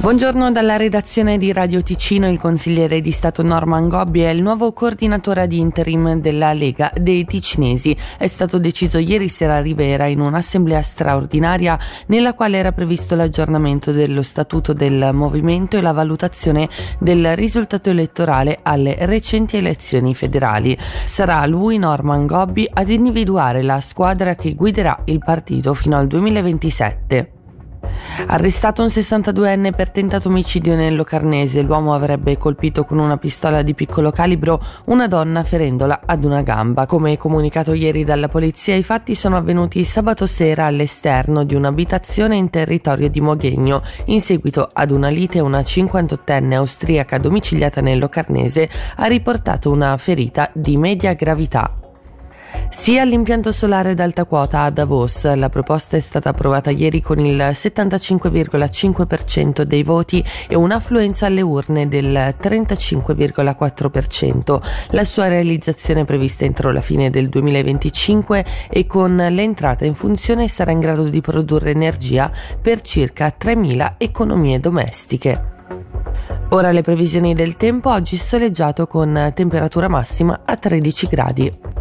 Buongiorno dalla redazione di Radio Ticino, il consigliere di Stato Norman Gobbi è il nuovo coordinatore ad interim della Lega dei Ticinesi. È stato deciso ieri sera a Rivera in un'assemblea straordinaria nella quale era previsto l'aggiornamento dello statuto del movimento e la valutazione del risultato elettorale alle recenti elezioni federali. Sarà lui Norman Gobbi ad individuare la squadra che guiderà il partito fino al 2027. Arrestato un 62enne per tentato omicidio nel Locarnese, l'uomo avrebbe colpito con una pistola di piccolo calibro una donna ferendola ad una gamba. Come comunicato ieri dalla polizia, i fatti sono avvenuti sabato sera all'esterno di un'abitazione in territorio di Moghegno. In seguito ad una lite, una 58enne austriaca domiciliata nel Locarnese ha riportato una ferita di media gravità. Sia l'impianto solare ad alta quota a Davos. La proposta è stata approvata ieri con il 75,5% dei voti e un'affluenza alle urne del 35,4%. La sua realizzazione è prevista entro la fine del 2025 e con l'entrata in funzione sarà in grado di produrre energia per circa 3.000 economie domestiche. Ora le previsioni del tempo, oggi soleggiato con temperatura massima a 13 gradi.